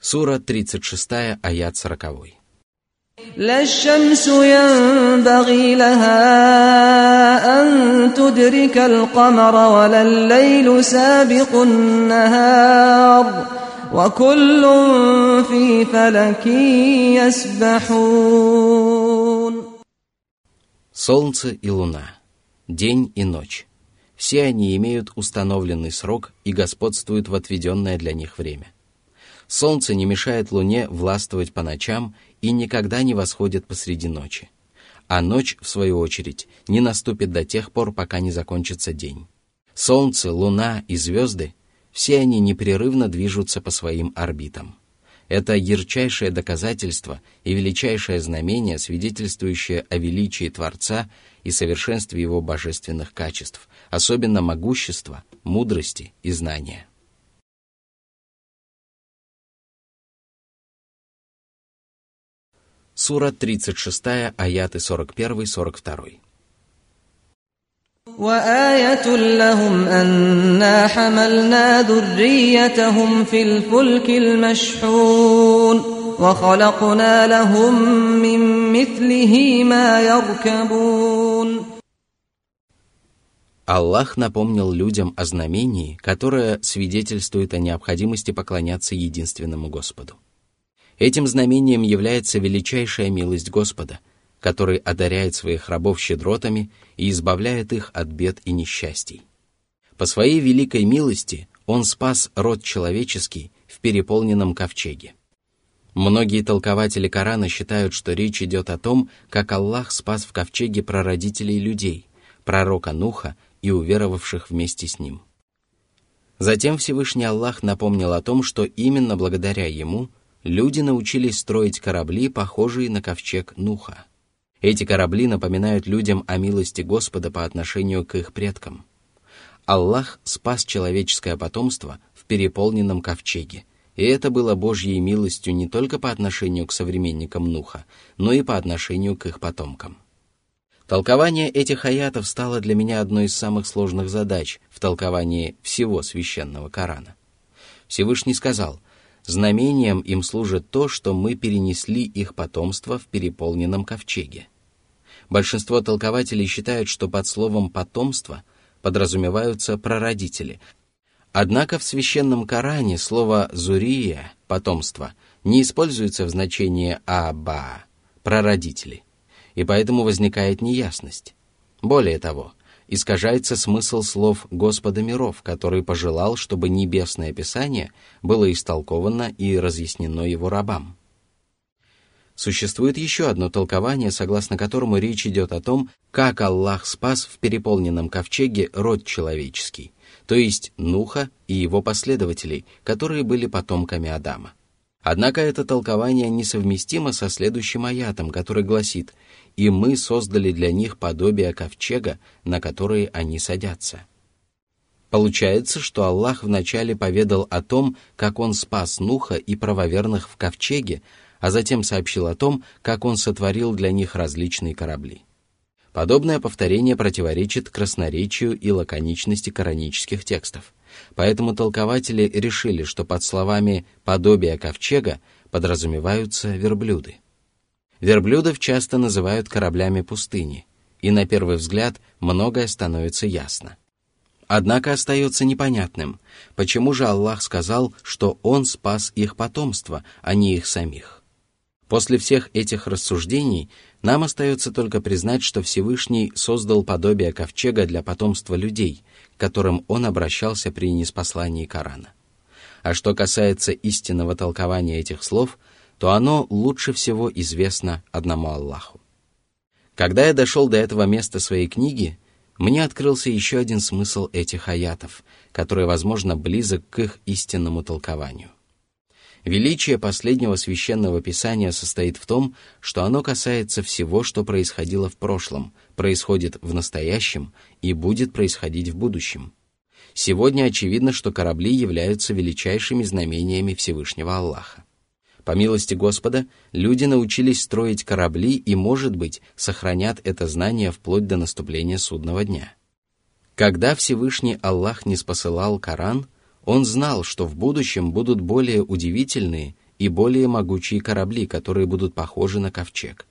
Сура 36, аят 40. لا الشمس ينبغي لها أن تدرك القمر ولا الليل سابق النهار وكل في فلك يسبحون Солнце и луна, день и ночь. Все они имеют установленный срок и господствуют в отведенное для них время. Солнце не мешает луне властвовать по ночам и никогда не восходит посреди ночи. А ночь, в свою очередь, не наступит до тех пор, пока не закончится день. Солнце, луна и звезды – все они непрерывно движутся по своим орбитам. Это ярчайшее доказательство и величайшее знамение, свидетельствующее о величии Творца и совершенстве его божественных качеств, особенно могущества, мудрости и знания. Сура 36, аяты 41-42. وآية لهم أنا حملنا ذريتهم في الفلك المشحون وخلقنا لهم من مثله ما يركبون Аллах напомнил людям о знамении, которое свидетельствует о необходимости поклоняться единственному Господу. Этим знамением является величайшая милость Господа, который одаряет своих рабов щедротами и избавляет их от бед и несчастий. По своей великой милости Он спас род человеческий в переполненном ковчеге. Многие толкователи Корана считают, что речь идет о том, как Аллах спас в ковчеге прародителей людей, пророка Нуха и уверовавших вместе с ним. Затем Всевышний Аллах напомнил о том, что именно благодаря ему – люди научились строить корабли, похожие на ковчег Нуха. Эти корабли напоминают людям о милости Господа по отношению к их предкам. Аллах спас человеческое потомство в переполненном ковчеге, и это было Божьей милостью не только по отношению к современникам Нуха, но и по отношению к их потомкам. Толкование этих аятов стало для меня одной из самых сложных задач в толковании всего священного Корана. Всевышний сказал – Знамением им служит то, что мы перенесли их потомство в переполненном ковчеге. Большинство толкователей считают, что под словом «потомство» подразумеваются прародители. Однако в священном Коране слово «зурия» — «потомство» не используется в значении «аба» — «прародители», и поэтому возникает неясность. Более того, искажается смысл слов Господа миров, который пожелал, чтобы небесное Писание было истолковано и разъяснено его рабам. Существует еще одно толкование, согласно которому речь идет о том, как Аллах спас в переполненном ковчеге род человеческий, то есть Нуха и его последователей, которые были потомками Адама. Однако это толкование несовместимо со следующим аятом, который гласит «И мы создали для них подобие ковчега, на которые они садятся». Получается, что Аллах вначале поведал о том, как Он спас Нуха и правоверных в ковчеге, а затем сообщил о том, как Он сотворил для них различные корабли. Подобное повторение противоречит красноречию и лаконичности коранических текстов – Поэтому толкователи решили, что под словами «подобие ковчега» подразумеваются верблюды. Верблюдов часто называют кораблями пустыни, и на первый взгляд многое становится ясно. Однако остается непонятным, почему же Аллах сказал, что Он спас их потомство, а не их самих. После всех этих рассуждений нам остается только признать, что Всевышний создал подобие ковчега для потомства людей, к которым он обращался при неспослании Корана. А что касается истинного толкования этих слов, то оно лучше всего известно одному Аллаху. Когда я дошел до этого места своей книги, мне открылся еще один смысл этих аятов, который, возможно, близок к их истинному толкованию. Величие последнего священного писания состоит в том, что оно касается всего, что происходило в прошлом, происходит в настоящем и будет происходить в будущем. Сегодня очевидно, что корабли являются величайшими знамениями Всевышнего Аллаха. По милости Господа, люди научились строить корабли и, может быть, сохранят это знание вплоть до наступления судного дня. Когда Всевышний Аллах не спосылал Коран – он знал, что в будущем будут более удивительные и более могучие корабли, которые будут похожи на ковчег.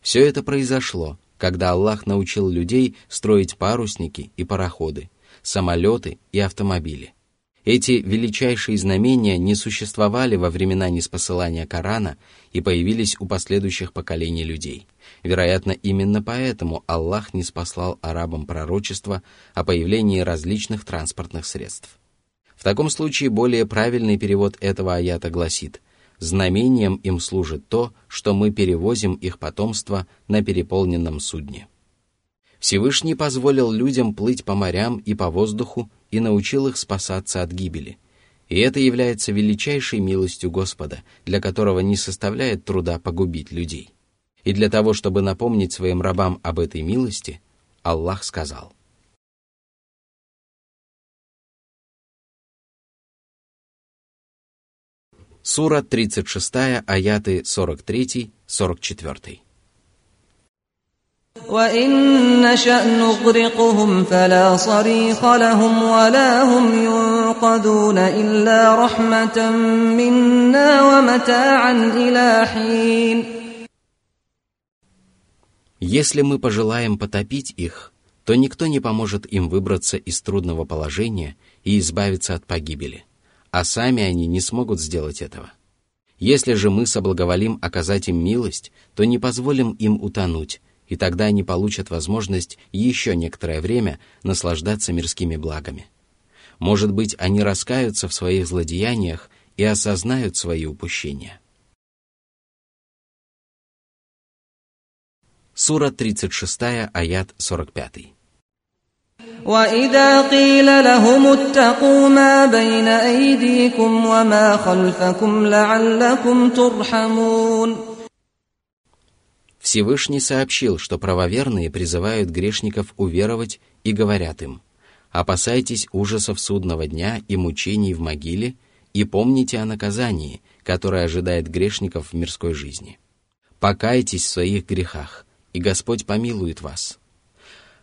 Все это произошло, когда Аллах научил людей строить парусники и пароходы, самолеты и автомобили. Эти величайшие знамения не существовали во времена неспосылания Корана и появились у последующих поколений людей. Вероятно, именно поэтому Аллах не спаслал арабам пророчество о появлении различных транспортных средств. В таком случае более правильный перевод этого аята гласит «Знамением им служит то, что мы перевозим их потомство на переполненном судне». Всевышний позволил людям плыть по морям и по воздуху и научил их спасаться от гибели. И это является величайшей милостью Господа, для которого не составляет труда погубить людей. И для того, чтобы напомнить своим рабам об этой милости, Аллах сказал. Сура 36, аяты 43-44. وإن نشأ نغرقهم فلا صريخ لهم ولا هم ينقذون إلا رحمة منا ومتاعا إلى حين Если мы пожелаем потопить их, то никто не поможет им выбраться из трудного положения и избавиться от погибели, а сами они не смогут сделать этого. Если же мы соблаговолим оказать им милость, то не позволим им утонуть, и тогда они получат возможность еще некоторое время наслаждаться мирскими благами. Может быть, они раскаются в своих злодеяниях и осознают свои упущения. Сура 36, аят 45. وإذا قيل لهم اتقوا ما بين أيديكم وما خلفكم لعلكم ترحمون Всевышний сообщил, что правоверные призывают грешников уверовать и говорят им, «Опасайтесь ужасов судного дня и мучений в могиле и помните о наказании, которое ожидает грешников в мирской жизни. Покайтесь в своих грехах, и Господь помилует вас».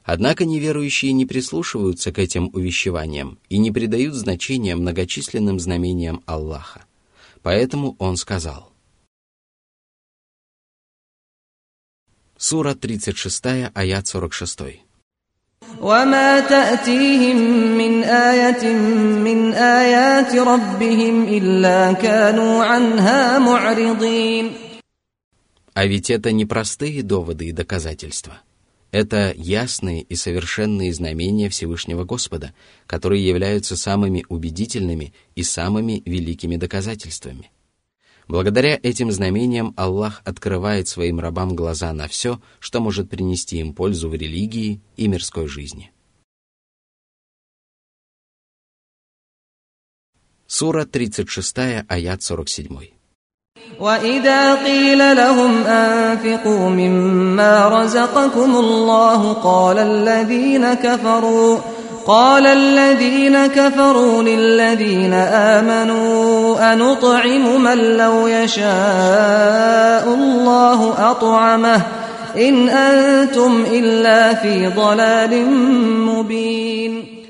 Однако неверующие не прислушиваются к этим увещеваниям и не придают значения многочисленным знамениям Аллаха. Поэтому он сказал – Сура 36, аят 46. وما تأتيهم من آية من آيات ربهم إلا كانوا عنها معرضين А ведь это не простые доводы и доказательства. Это ясные и совершенные знамения Всевышнего Господа, которые являются самыми убедительными и самыми великими доказательствами. Благодаря этим знамениям Аллах открывает своим рабам глаза на все, что может принести им пользу в религии и мирской жизни. Сура 36, аят 47. وإذا قيل لهم أنفقوا مما رزقكم الله قال الذين كفروا قال الذين كفروا للذين آمنوا أنطعم من لو يشاء الله أطعمه إن أنتم إلا في ضلال مبين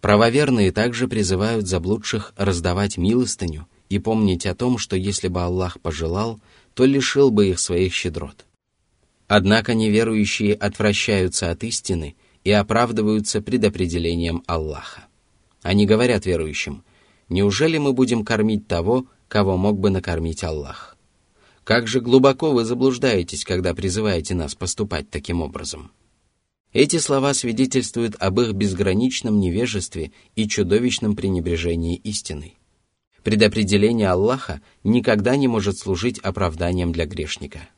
Правоверные также призывают заблудших раздавать милостыню и помнить о том, что если бы Аллах пожелал, то лишил бы их своих щедрот. Однако неверующие отвращаются от истины и оправдываются предопределением Аллаха. Они говорят верующим, «Неужели мы будем кормить того, кого мог бы накормить Аллах? Как же глубоко вы заблуждаетесь, когда призываете нас поступать таким образом?» Эти слова свидетельствуют об их безграничном невежестве и чудовищном пренебрежении истиной. Предопределение Аллаха никогда не может служить оправданием для грешника.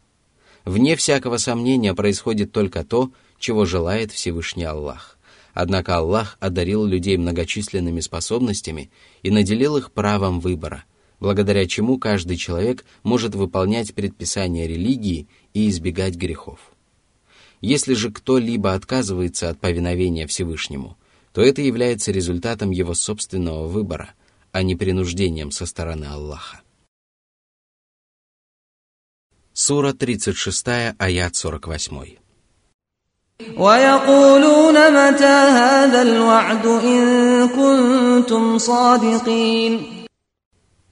Вне всякого сомнения происходит только то, чего желает Всевышний Аллах. Однако Аллах одарил людей многочисленными способностями и наделил их правом выбора, благодаря чему каждый человек может выполнять предписания религии и избегать грехов. Если же кто-либо отказывается от повиновения Всевышнему, то это является результатом его собственного выбора, а не принуждением со стороны Аллаха. Сура 36, аят 48. ويقولون متى هذا الوعد إن كنتم صادقين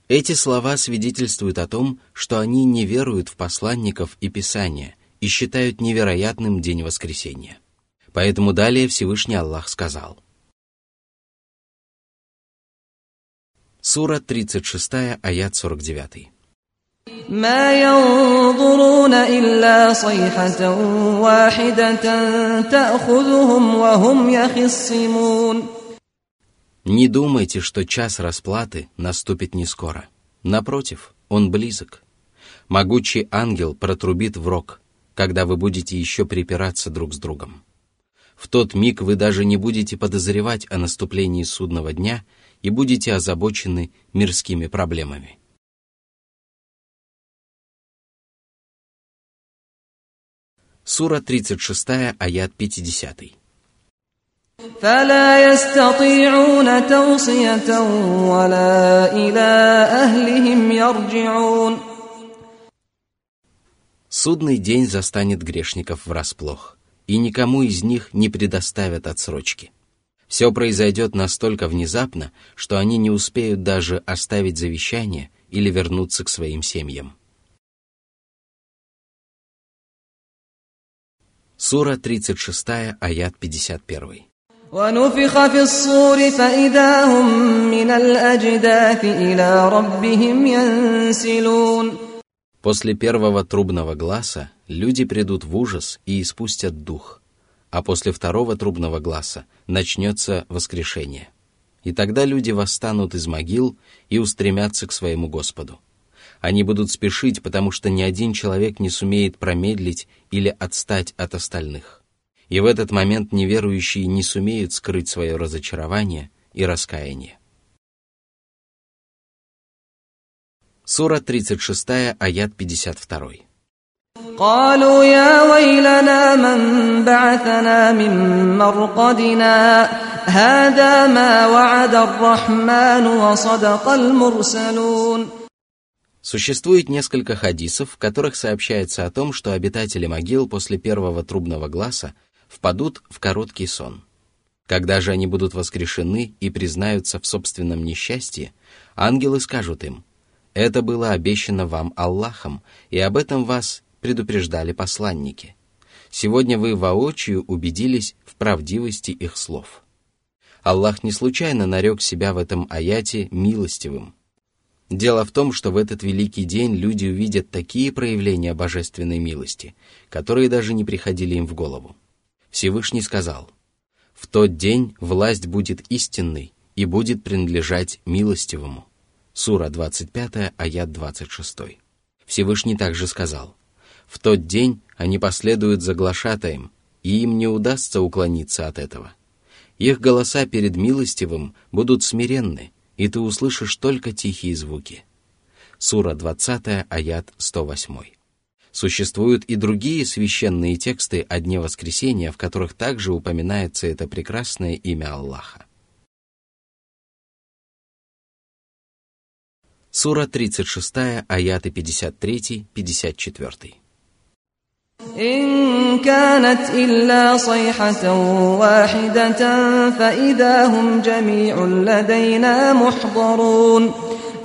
Эти слова свидетельствуют о том, что они не веруют в посланников и Писания и считают невероятным день воскресения. Поэтому далее Всевышний Аллах сказал. Сура 36, аят 49. ما ينظرون إلا صيحة واحدة تأخذهم وهم يخصمون Не думайте, что час расплаты наступит не скоро. Напротив, он близок. Могучий ангел протрубит в рог, когда вы будете еще припираться друг с другом. В тот миг вы даже не будете подозревать о наступлении судного дня и будете озабочены мирскими проблемами. Сура 36, аят 50. فلا يستطيعون توصية ولا إلى أهلهم يرجعون Судный день застанет грешников врасплох, и никому из них не предоставят отсрочки. Все произойдет настолько внезапно, что они не успеют даже оставить завещание или вернуться к своим семьям. Сура 36, аят 51. ونفخ في الصور فإذا هم من الأجداث إلى ربهم ينسلون После первого трубного гласа люди придут в ужас и испустят дух, а после второго трубного гласа начнется воскрешение. И тогда люди восстанут из могил и устремятся к своему Господу. Они будут спешить, потому что ни один человек не сумеет промедлить или отстать от остальных. И в этот момент неверующие не сумеют скрыть свое разочарование и раскаяние. Сура 36, аят 52. قالوا يا ويلنا من بعثنا من مرقدنا هذا ما وعد الرحمن وصدق المرسلون Существует несколько хадисов, в которых сообщается о том, что обитатели могил после первого трубного гласа впадут в короткий сон. Когда же они будут воскрешены и признаются в собственном несчастье, ангелы скажут им, «Это было обещано вам Аллахом, и об этом вас предупреждали посланники. Сегодня вы воочию убедились в правдивости их слов». Аллах не случайно нарек себя в этом аяте милостивым, Дело в том, что в этот великий день люди увидят такие проявления божественной милости, которые даже не приходили им в голову. Всевышний сказал, «В тот день власть будет истинной и будет принадлежать милостивому». Сура 25, аят 26. Всевышний также сказал, «В тот день они последуют за глашатаем, и им не удастся уклониться от этого. Их голоса перед милостивым будут смиренны, и ты услышишь только тихие звуки. Сура 20, аят 108. Существуют и другие священные тексты о Дне Воскресения, в которых также упоминается это прекрасное имя Аллаха. Сура 36, аяты 53-54. إن كانت إلا صيحة واحدة فإذا هم جميع لدينا محضرون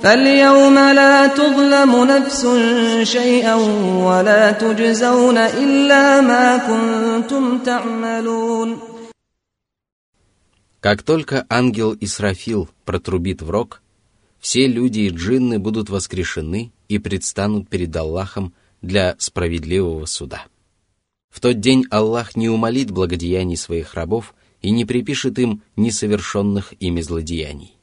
فاليوم لا تظلم نفس شيئا ولا تجزون إلا ما كنتم تعملون Как только ангел Исрафил протрубит в рог, все люди и джинны будут воскрешены и предстанут перед Аллахом для справедливого суда. В тот день Аллах не умолит благодеяний своих рабов и не припишет им несовершенных ими злодеяний.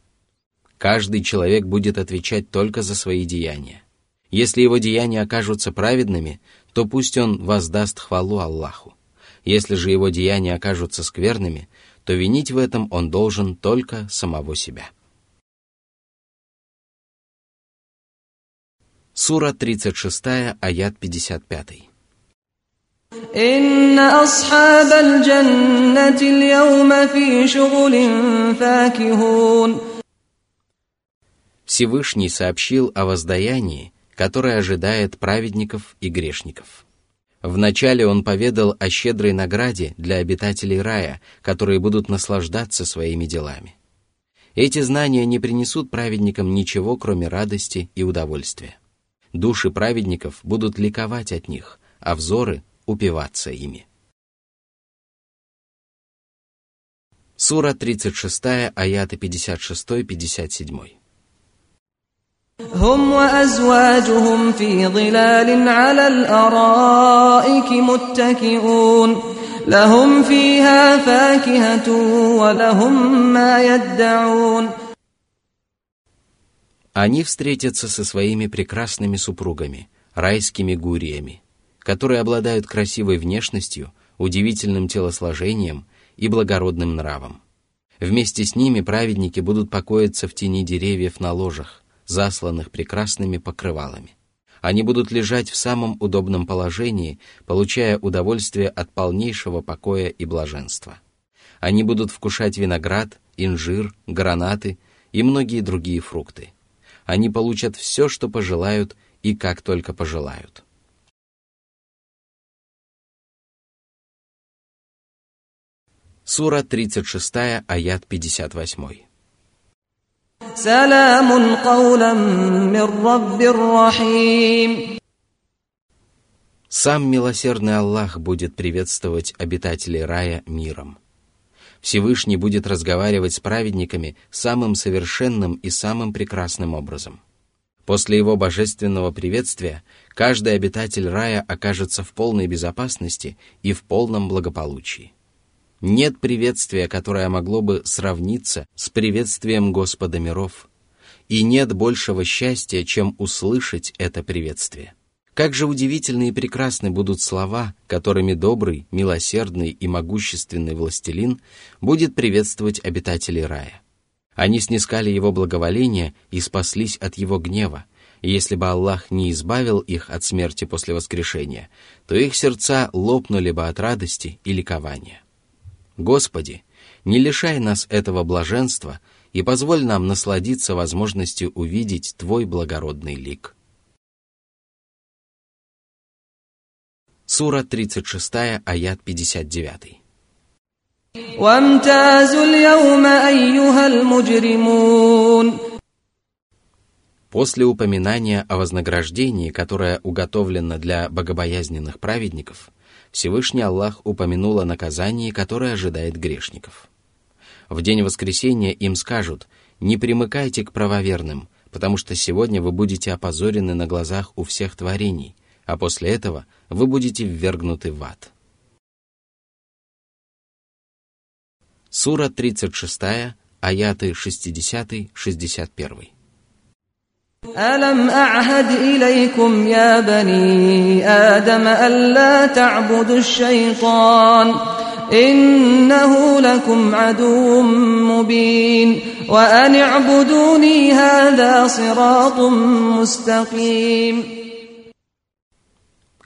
Каждый человек будет отвечать только за свои деяния. Если его деяния окажутся праведными, то пусть он воздаст хвалу Аллаху. Если же его деяния окажутся скверными, то винить в этом он должен только самого себя. Сура 36, аят 55. إن أصحاب الجنة اليوم في شغل فاكهون Всевышний сообщил о воздаянии, которое ожидает праведников и грешников. Вначале он поведал о щедрой награде для обитателей рая, которые будут наслаждаться своими делами. Эти знания не принесут праведникам ничего, кроме радости и удовольствия. Души праведников будут ликовать от них, а взоры — упиваться ими. Сура 36, аяты 56-57. هم وأزواجهم في ظلال على الأرائك متكئون لهم فيها فاكهة ولهم ما يدعون они встретятся со своими прекрасными супругами, райскими гуриями, которые обладают красивой внешностью, удивительным телосложением и благородным нравом. Вместе с ними праведники будут покоиться в тени деревьев на ложах, засланных прекрасными покрывалами. Они будут лежать в самом удобном положении, получая удовольствие от полнейшего покоя и блаженства. Они будут вкушать виноград, инжир, гранаты и многие другие фрукты они получат все, что пожелают и как только пожелают. Сура 36, аят 58. Саламун каулам мир Раббир Рахим. Сам милосердный Аллах будет приветствовать обитателей рая миром. Всевышний будет разговаривать с праведниками самым совершенным и самым прекрасным образом. После его божественного приветствия каждый обитатель рая окажется в полной безопасности и в полном благополучии. Нет приветствия, которое могло бы сравниться с приветствием Господа миров. И нет большего счастья, чем услышать это приветствие. Как же удивительны и прекрасны будут слова, которыми добрый, милосердный и могущественный властелин будет приветствовать обитателей рая. Они снискали его благоволение и спаслись от его гнева, и если бы Аллах не избавил их от смерти после воскрешения, то их сердца лопнули бы от радости и ликования. Господи, не лишай нас этого блаженства и позволь нам насладиться возможностью увидеть Твой благородный лик. Сура 36, аят 59. После упоминания о вознаграждении, которое уготовлено для богобоязненных праведников, Всевышний Аллах упомянул о наказании, которое ожидает грешников. В день воскресения им скажут «Не примыкайте к правоверным, потому что сегодня вы будете опозорены на глазах у всех творений, а после этого вы будете ввергнуты в ад». Сура 36, аяты 60-61. ألم أعهد إليكم يا بني آدم ألا تعبدوا الشيطان إنه لكم عدو مبين وأن اعبدوني هذا صراط مستقيم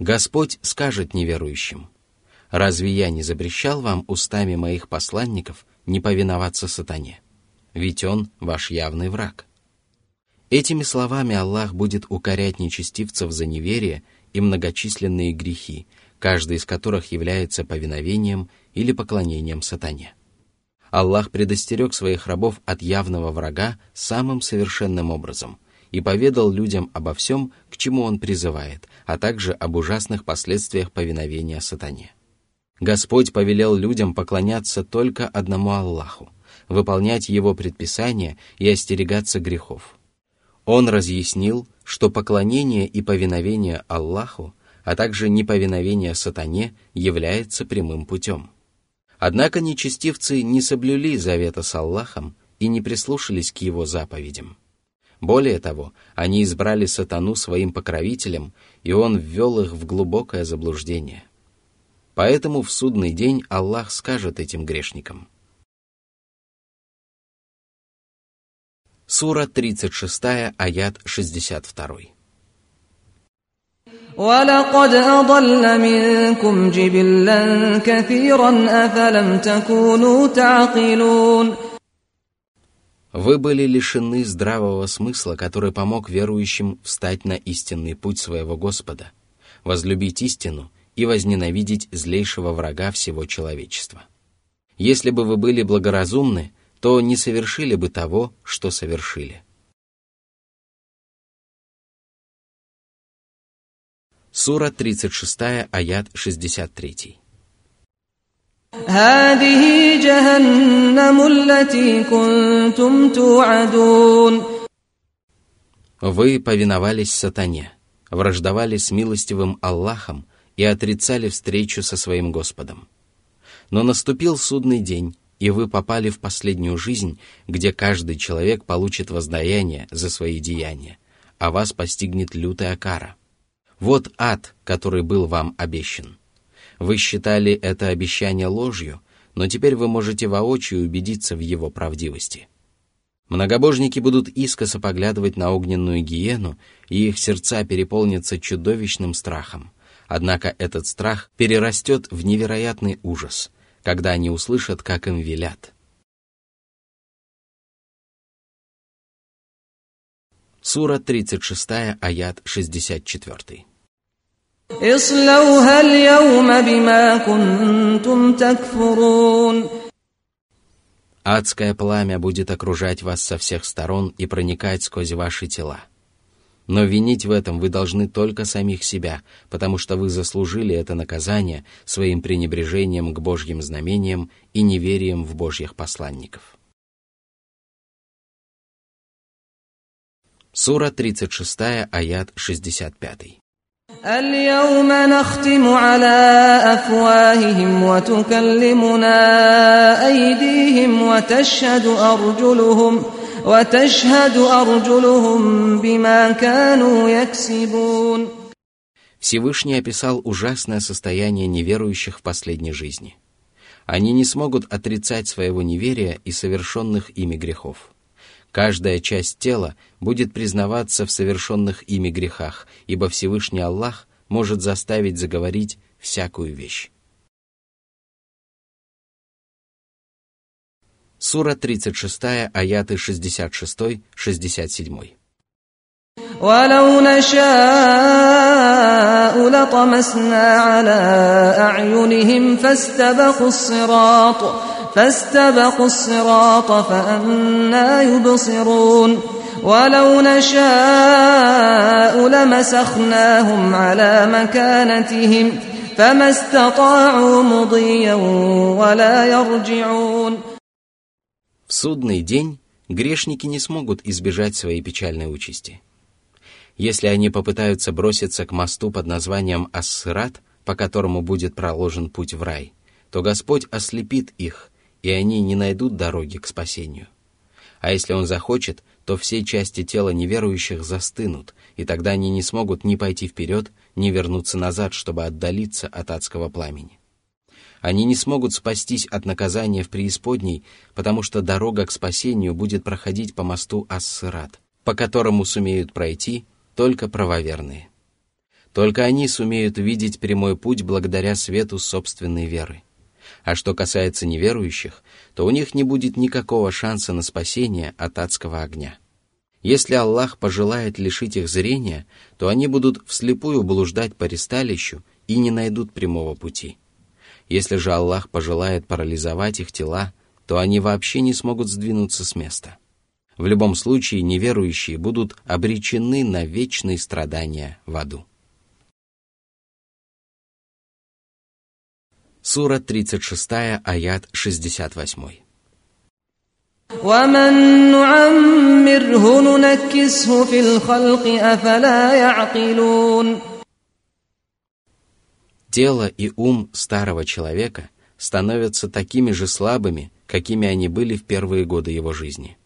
Господь скажет неверующим, «Разве я не запрещал вам устами моих посланников не повиноваться сатане? Ведь он ваш явный враг». Этими словами Аллах будет укорять нечестивцев за неверие и многочисленные грехи, каждый из которых является повиновением или поклонением сатане. Аллах предостерег своих рабов от явного врага самым совершенным образом и поведал людям обо всем, к чему он призывает, а также об ужасных последствиях повиновения сатане. Господь повелел людям поклоняться только одному Аллаху, выполнять Его предписания и остерегаться грехов – он разъяснил, что поклонение и повиновение Аллаху, а также неповиновение сатане является прямым путем. Однако нечестивцы не соблюли завета с Аллахом и не прислушались к его заповедям. Более того, они избрали сатану своим покровителем, и он ввел их в глубокое заблуждение. Поэтому в судный день Аллах скажет этим грешникам – Сура 36, аят 62. ولقد أضل منكم جبلا كثيرا أفلم تكونوا تعقلون вы были лишены здравого смысла, который помог верующим встать на истинный путь своего Господа, возлюбить истину и возненавидеть злейшего врага всего человечества. Если бы вы были благоразумны, то не совершили бы того, что совершили. Сура 36, аят 63. هذه جهنم التي كنتم توعدون Вы повиновались сатане, враждовали с милостивым Аллахом и отрицали встречу со своим Господом. Но наступил судный день, и вы попали в последнюю жизнь, где каждый человек получит воздаяние за свои деяния, а вас постигнет лютая кара. Вот ад, который был вам обещан. Вы считали это обещание ложью, но теперь вы можете воочию убедиться в его правдивости. Многобожники будут искоса поглядывать на огненную гиену, и их сердца переполнятся чудовищным страхом. Однако этот страх перерастет в невероятный ужас, когда они услышат, как им велят. Сура 36, аят 64. اصلوها اليوم بما كنتم تكفرون Адское пламя будет окружать вас со всех сторон и проникать сквозь ваши тела. Но винить в этом вы должны только самих себя, потому что вы заслужили это наказание своим пренебрежением к Божьим знамениям и неверием в Божьих посланников. Сура 36, аят 65. اليوم نختم على أفواههم وتكلمنا أيديهم وتشهد أرجلهم وتشهد أرجلهم بما كانوا يكسبون Всевышний описал ужасное состояние неверующих в последней жизни. Они не смогут отрицать своего неверия и совершенных ими грехов. Каждая часть тела будет признаваться в совершенных ими грехах, ибо Всевышний Аллах может заставить заговорить всякую вещь. Сура 36, аяты 66-67. ولو نشاء لطمسنا على أعينهم فاستبقوا الصراط فاستبقوا الصراط فأنا يبصرون ولو نشاء لمسخناهم على مكانتهم فما استطاعوا مضيا ولا يرجعون В судный день грешники не смогут избежать своей печальной участи. Если они попытаются броситься к мосту под названием Ассырат, по которому будет проложен путь в рай, то Господь ослепит их, и они не найдут дороги к спасению. А если он захочет, то все части тела неверующих застынут, и тогда они не смогут ни пойти вперед, ни вернуться назад, чтобы отдалиться от адского пламени. Они не смогут спастись от наказания в преисподней, потому что дорога к спасению будет проходить по мосту Ассырат, по которому сумеют пройти только правоверные. Только они сумеют видеть прямой путь благодаря свету собственной веры. А что касается неверующих, то у них не будет никакого шанса на спасение от адского огня. Если Аллах пожелает лишить их зрения, то они будут вслепую блуждать по ресталищу и не найдут прямого пути. Если же Аллах пожелает парализовать их тела, то они вообще не смогут сдвинуться с места. В любом случае неверующие будут обречены на вечные страдания в аду. Сура 36, аят 68. Тело и ум старого человека становятся такими же слабыми, какими они были в первые годы его жизни.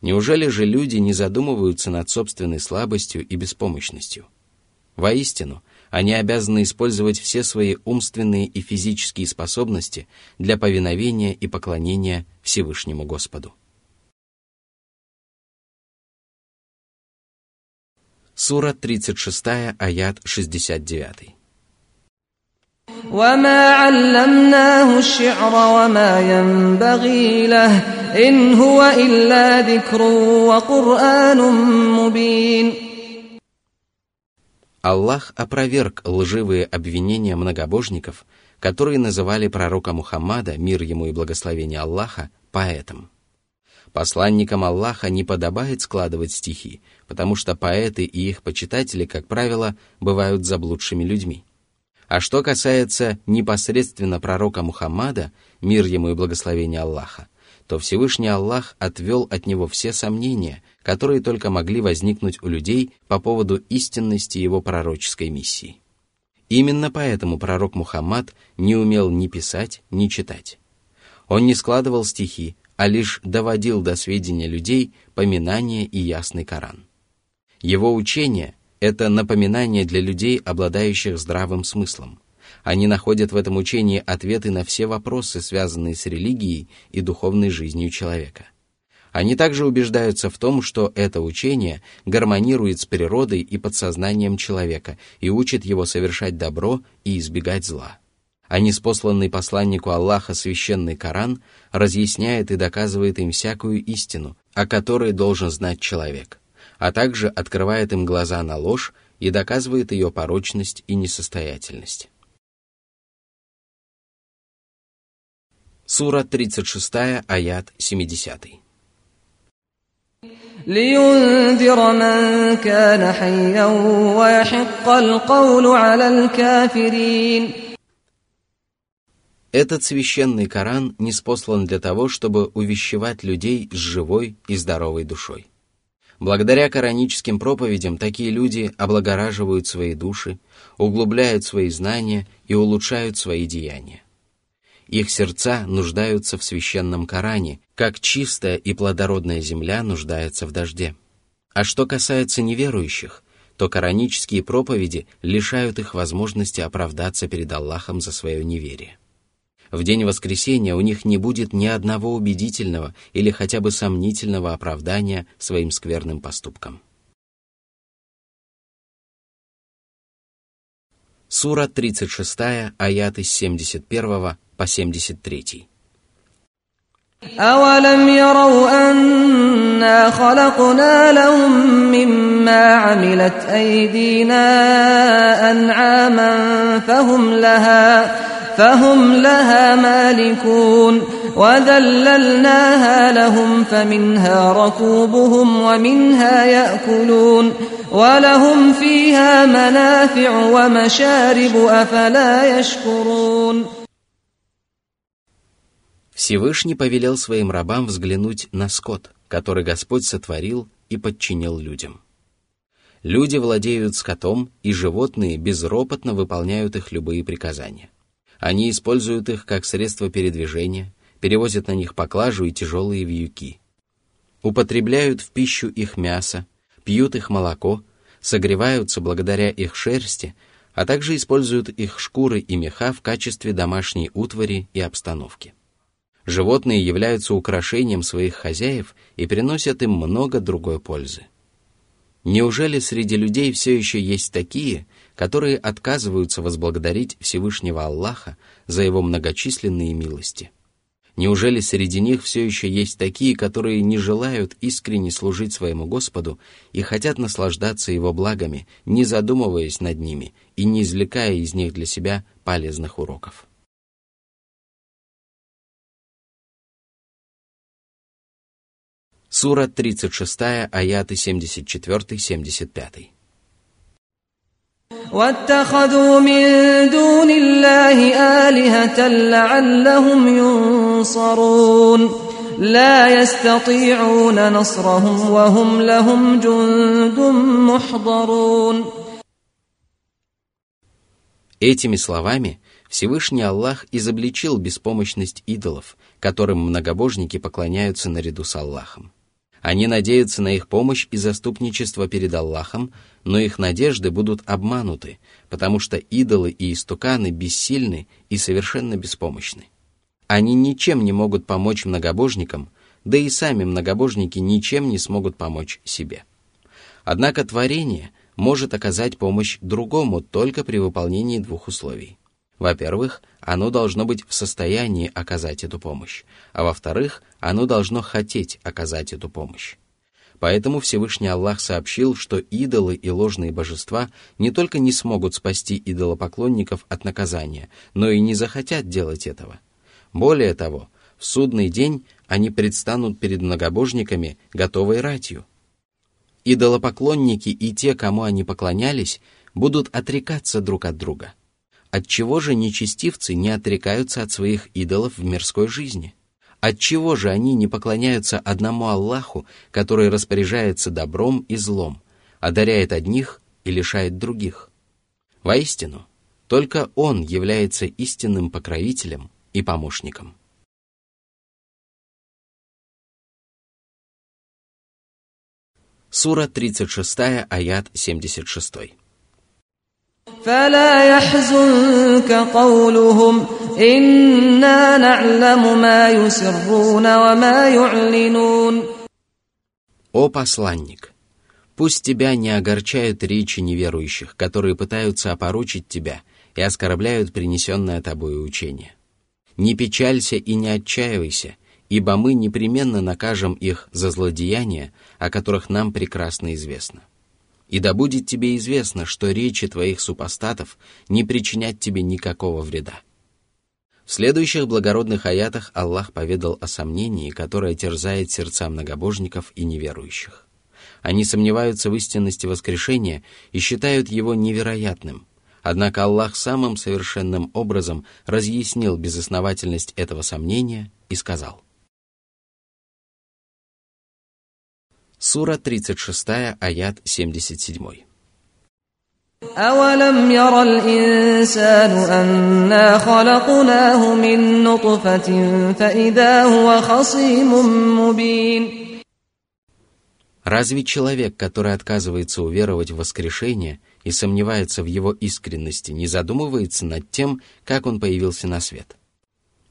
Неужели же люди не задумываются над собственной слабостью и беспомощностью? Воистину – они обязаны использовать все свои умственные и физические способности для повиновения и поклонения Всевышнему Господу. Сура 36, аят 69. وما علمناه الشعر وما ينبغي له إن هو إلا ذكر وقرآن مبين Аллах опроверг лживые обвинения многобожников, которые называли пророка Мухаммада, мир ему и благословение Аллаха, поэтом. Посланникам Аллаха не подобает складывать стихи, потому что поэты и их почитатели, как правило, бывают заблудшими людьми. А что касается непосредственно пророка Мухаммада, мир ему и благословение Аллаха, то Всевышний Аллах отвел от него все сомнения, которые только могли возникнуть у людей по поводу истинности его пророческой миссии. Именно поэтому пророк Мухаммад не умел ни писать, ни читать. Он не складывал стихи, а лишь доводил до сведения людей поминание и ясный Коран. Его учение – это напоминание для людей, обладающих здравым смыслом. Они находят в этом учении ответы на все вопросы, связанные с религией и духовной жизнью человека. Они также убеждаются в том, что это учение гармонирует с природой и подсознанием человека и учит его совершать добро и избегать зла а неспосланный посланнику Аллаха священный Коран разъясняет и доказывает им всякую истину, о которой должен знать человек, а также открывает им глаза на ложь и доказывает ее порочность и несостоятельность. Сура 36, аят 70. لينذر من كان حيا ويحق القول على الكافرين этот священный Коран не спослан для того, чтобы увещевать людей с живой и здоровой душой. Благодаря кораническим проповедям такие люди облагораживают свои души, углубляют свои знания и улучшают свои деяния. Их сердца нуждаются в священном Коране, как чистая и плодородная земля нуждается в дожде. А что касается неверующих, то коранические проповеди лишают их возможности оправдаться перед Аллахом за свое неверие. В день воскресения у них не будет ни одного убедительного или хотя бы сомнительного оправдания своим скверным поступкам. Сура 36, аяты с 71 по 73. أولم يروا أنا خلقنا لهم مما عملت أيدينا أنعاما فهم لها فهم لها مالكون وذللناها لهم فمنها ركوبهم ومنها يأكلون ولهم فيها منافع ومشارب أفلا يشكرون Всевышний повелел своим рабам взглянуть на скот, который Господь сотворил и подчинил людям. Люди владеют скотом, и животные безропотно выполняют их любые приказания. Они используют их как средство передвижения, перевозят на них поклажу и тяжелые вьюки. Употребляют в пищу их мясо, пьют их молоко, согреваются благодаря их шерсти, а также используют их шкуры и меха в качестве домашней утвари и обстановки. Животные являются украшением своих хозяев и приносят им много другой пользы. Неужели среди людей все еще есть такие, которые отказываются возблагодарить Всевышнего Аллаха за его многочисленные милости? Неужели среди них все еще есть такие, которые не желают искренне служить своему Господу и хотят наслаждаться Его благами, не задумываясь над ними и не извлекая из них для себя полезных уроков? Сура 36, аяты 74-75. واتخذوا من دون الله آلهة لعلهم ينصرون لا يستطيعون نصرهم وهم لهم جند محضرون Этими словами Всевышний Аллах изобличил беспомощность идолов, которым многобожники поклоняются наряду с Аллахом. Они надеются на их помощь и заступничество перед Аллахом, но их надежды будут обмануты, потому что идолы и истуканы бессильны и совершенно беспомощны. Они ничем не могут помочь многобожникам, да и сами многобожники ничем не смогут помочь себе. Однако творение может оказать помощь другому только при выполнении двух условий. Во-первых, оно должно быть в состоянии оказать эту помощь, а во-вторых, оно должно хотеть оказать эту помощь. Поэтому Всевышний Аллах сообщил, что идолы и ложные божества не только не смогут спасти идолопоклонников от наказания, но и не захотят делать этого. Более того, В судный день они предстанут перед многобожниками, готовой ратью. Идолопоклонники и те, кому они поклонялись, будут отрекаться друг от друга. Отчего же нечестивцы не отрекаются от своих идолов в мирской жизни? Отчего же они не поклоняются одному Аллаху, который распоряжается добром и злом, одаряет одних и лишает других? Воистину, только Он является истинным покровителем и помощником. Сура 36, аят 76. فلا يحزنك قولهم «О посланник, пусть тебя не огорчают речи неверующих, которые пытаются опорочить тебя и оскорбляют принесенное тобой учение. Не печалься и не отчаивайся, ибо мы непременно накажем их за злодеяния, о которых нам прекрасно известно. И да будет тебе известно, что речи твоих супостатов не причинят тебе никакого вреда. В следующих благородных аятах Аллах поведал о сомнении, которое терзает сердца многобожников и неверующих. Они сомневаются в истинности воскрешения и считают его невероятным. Однако Аллах самым совершенным образом разъяснил безосновательность этого сомнения и сказал. Сура 36, аят 77. أولم ير الإنسان أنا خلقناه من نطفة فإذا هو خصيم مبين Разве человек, который отказывается уверовать в воскрешение и сомневается в его искренности, не задумывается над тем, как он появился на свет?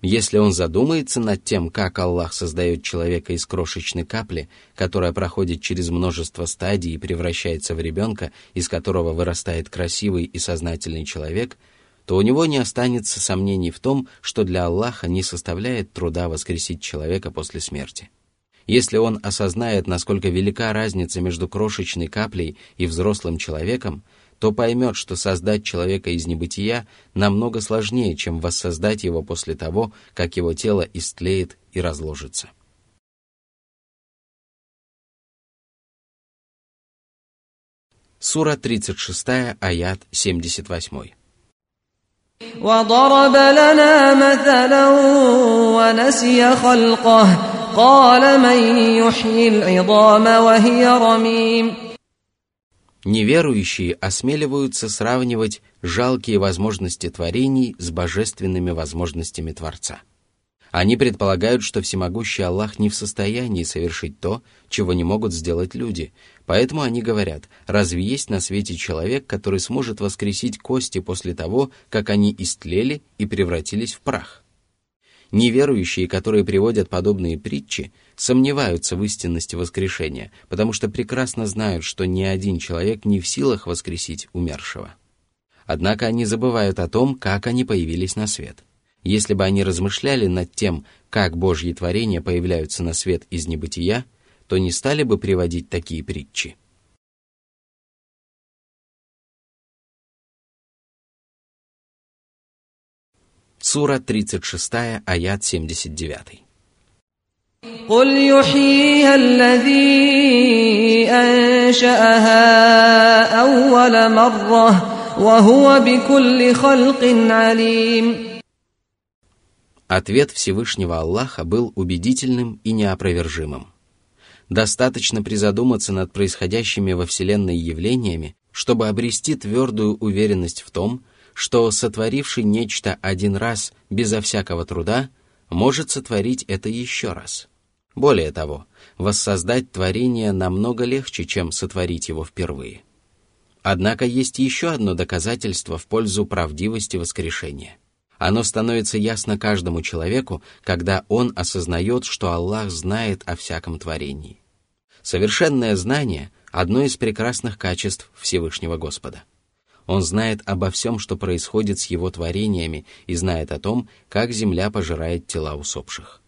Если он задумается над тем, как Аллах создает человека из крошечной капли, которая проходит через множество стадий и превращается в ребенка, из которого вырастает красивый и сознательный человек, то у него не останется сомнений в том, что для Аллаха не составляет труда воскресить человека после смерти. Если он осознает, насколько велика разница между крошечной каплей и взрослым человеком, то поймет, что создать человека из небытия намного сложнее, чем воссоздать его после того, как его тело истлеет и разложится. Сура 36, аят 78. وضرب لنا مثلا ونسي خلقه قال من يحيي العظام وهي رميم Неверующие осмеливаются сравнивать жалкие возможности творений с божественными возможностями Творца. Они предполагают, что всемогущий Аллах не в состоянии совершить то, чего не могут сделать люди, поэтому они говорят, разве есть на свете человек, который сможет воскресить кости после того, как они истлели и превратились в прах? Неверующие, которые приводят подобные притчи, сомневаются в истинности воскрешения, потому что прекрасно знают, что ни один человек не в силах воскресить умершего. Однако они забывают о том, как они появились на свет. Если бы они размышляли над тем, как Божьи творения появляются на свет из небытия, то не стали бы приводить такие притчи. Сура 36, аят 79. قل يحييها الذي أنشأها أول مرة وهو بكل خلق عليم Ответ Всевышнего Аллаха был убедительным и неопровержимым. Достаточно призадуматься над происходящими во Вселенной явлениями, чтобы обрести твердую уверенность в том, что сотворивший нечто один раз безо всякого труда может сотворить это еще раз. Более того, воссоздать творение намного легче, чем сотворить его впервые. Однако есть еще одно доказательство в пользу правдивости воскрешения. Оно становится ясно каждому человеку, когда он осознает, что Аллах знает о всяком творении. Совершенное знание – одно из прекрасных качеств Всевышнего Господа – он знает обо всем, что происходит с его творениями, и знает о том, как земля пожирает тела усопших.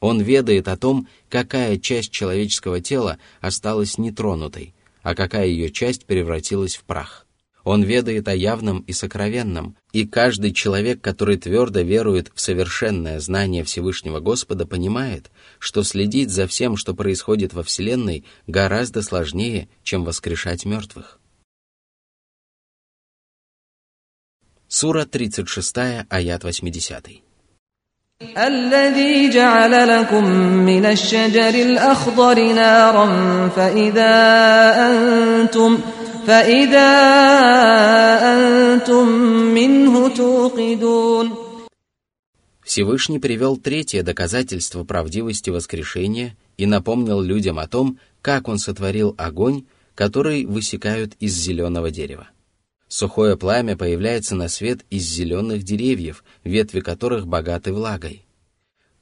Он ведает о том, какая часть человеческого тела осталась нетронутой, а какая ее часть превратилась в прах. Он ведает о явном и сокровенном, и каждый человек, который твердо верует в совершенное знание Всевышнего Господа, понимает, что следить за всем, что происходит во Вселенной, гораздо сложнее, чем воскрешать мертвых. Сура 36, аят 80. الذي جعل لكم من الشجر الأخضر نارا فإذا أنتم فإذا أنتم منه توقدون Всевышний привел третье доказательство правдивости воскрешения и напомнил людям о том, как он сотворил огонь, который высекают из зеленого дерева. Сухое пламя появляется на свет из зеленых деревьев, ветви которых богаты влагой.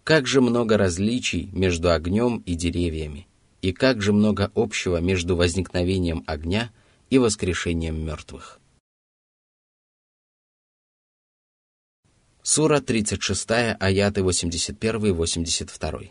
Как же много различий между огнем и деревьями, и как же много общего между возникновением огня и воскрешением мертвых. Сура 36, аяты 81-82.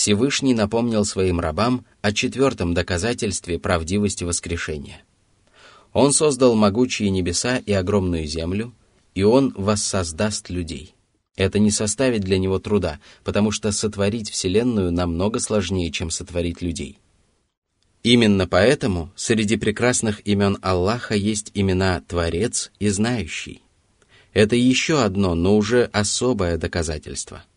Всевышний напомнил своим рабам о четвертом доказательстве правдивости воскрешения. Он создал могучие небеса и огромную землю, и Он воссоздаст людей. Это не составит для него труда, потому что сотворить Вселенную намного сложнее, чем сотворить людей. Именно поэтому среди прекрасных имен Аллаха есть имена Творец и Знающий. Это еще одно, но уже особое доказательство –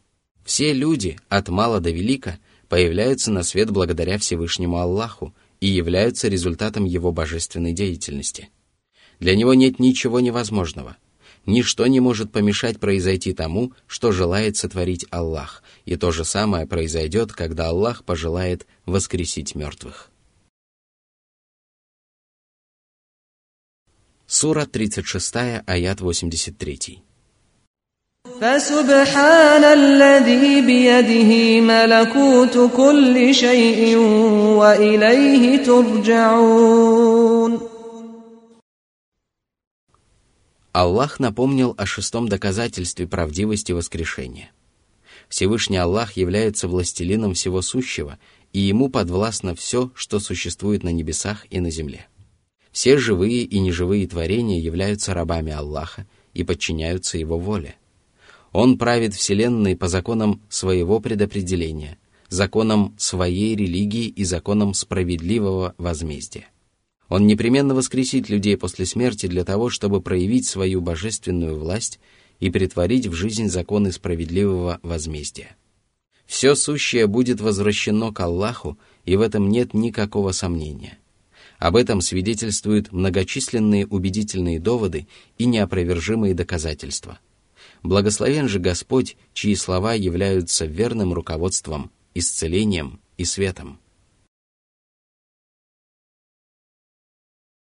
все люди, от мала до велика, появляются на свет благодаря Всевышнему Аллаху и являются результатом его божественной деятельности. Для него нет ничего невозможного. Ничто не может помешать произойти тому, что желает сотворить Аллах, и то же самое произойдет, когда Аллах пожелает воскресить мертвых. Сура 36, аят 83. فسبحان الذي بيده ملكوت كل شيء وإليه ترجعون Аллах напомнил о шестом доказательстве правдивости воскрешения. Всевышний Аллах является властелином всего сущего, и ему подвластно все, что существует на небесах и на земле. Все живые и неживые творения являются рабами Аллаха и подчиняются его воле. он правит Вселенной по законам своего предопределения, законам своей религии и законам справедливого возмездия. Он непременно воскресит людей после смерти для того, чтобы проявить свою божественную власть и притворить в жизнь законы справедливого возмездия. Все сущее будет возвращено к Аллаху, и в этом нет никакого сомнения. Об этом свидетельствуют многочисленные убедительные доводы и неопровержимые доказательства – Благословен же Господь, чьи слова являются верным руководством, исцелением и светом.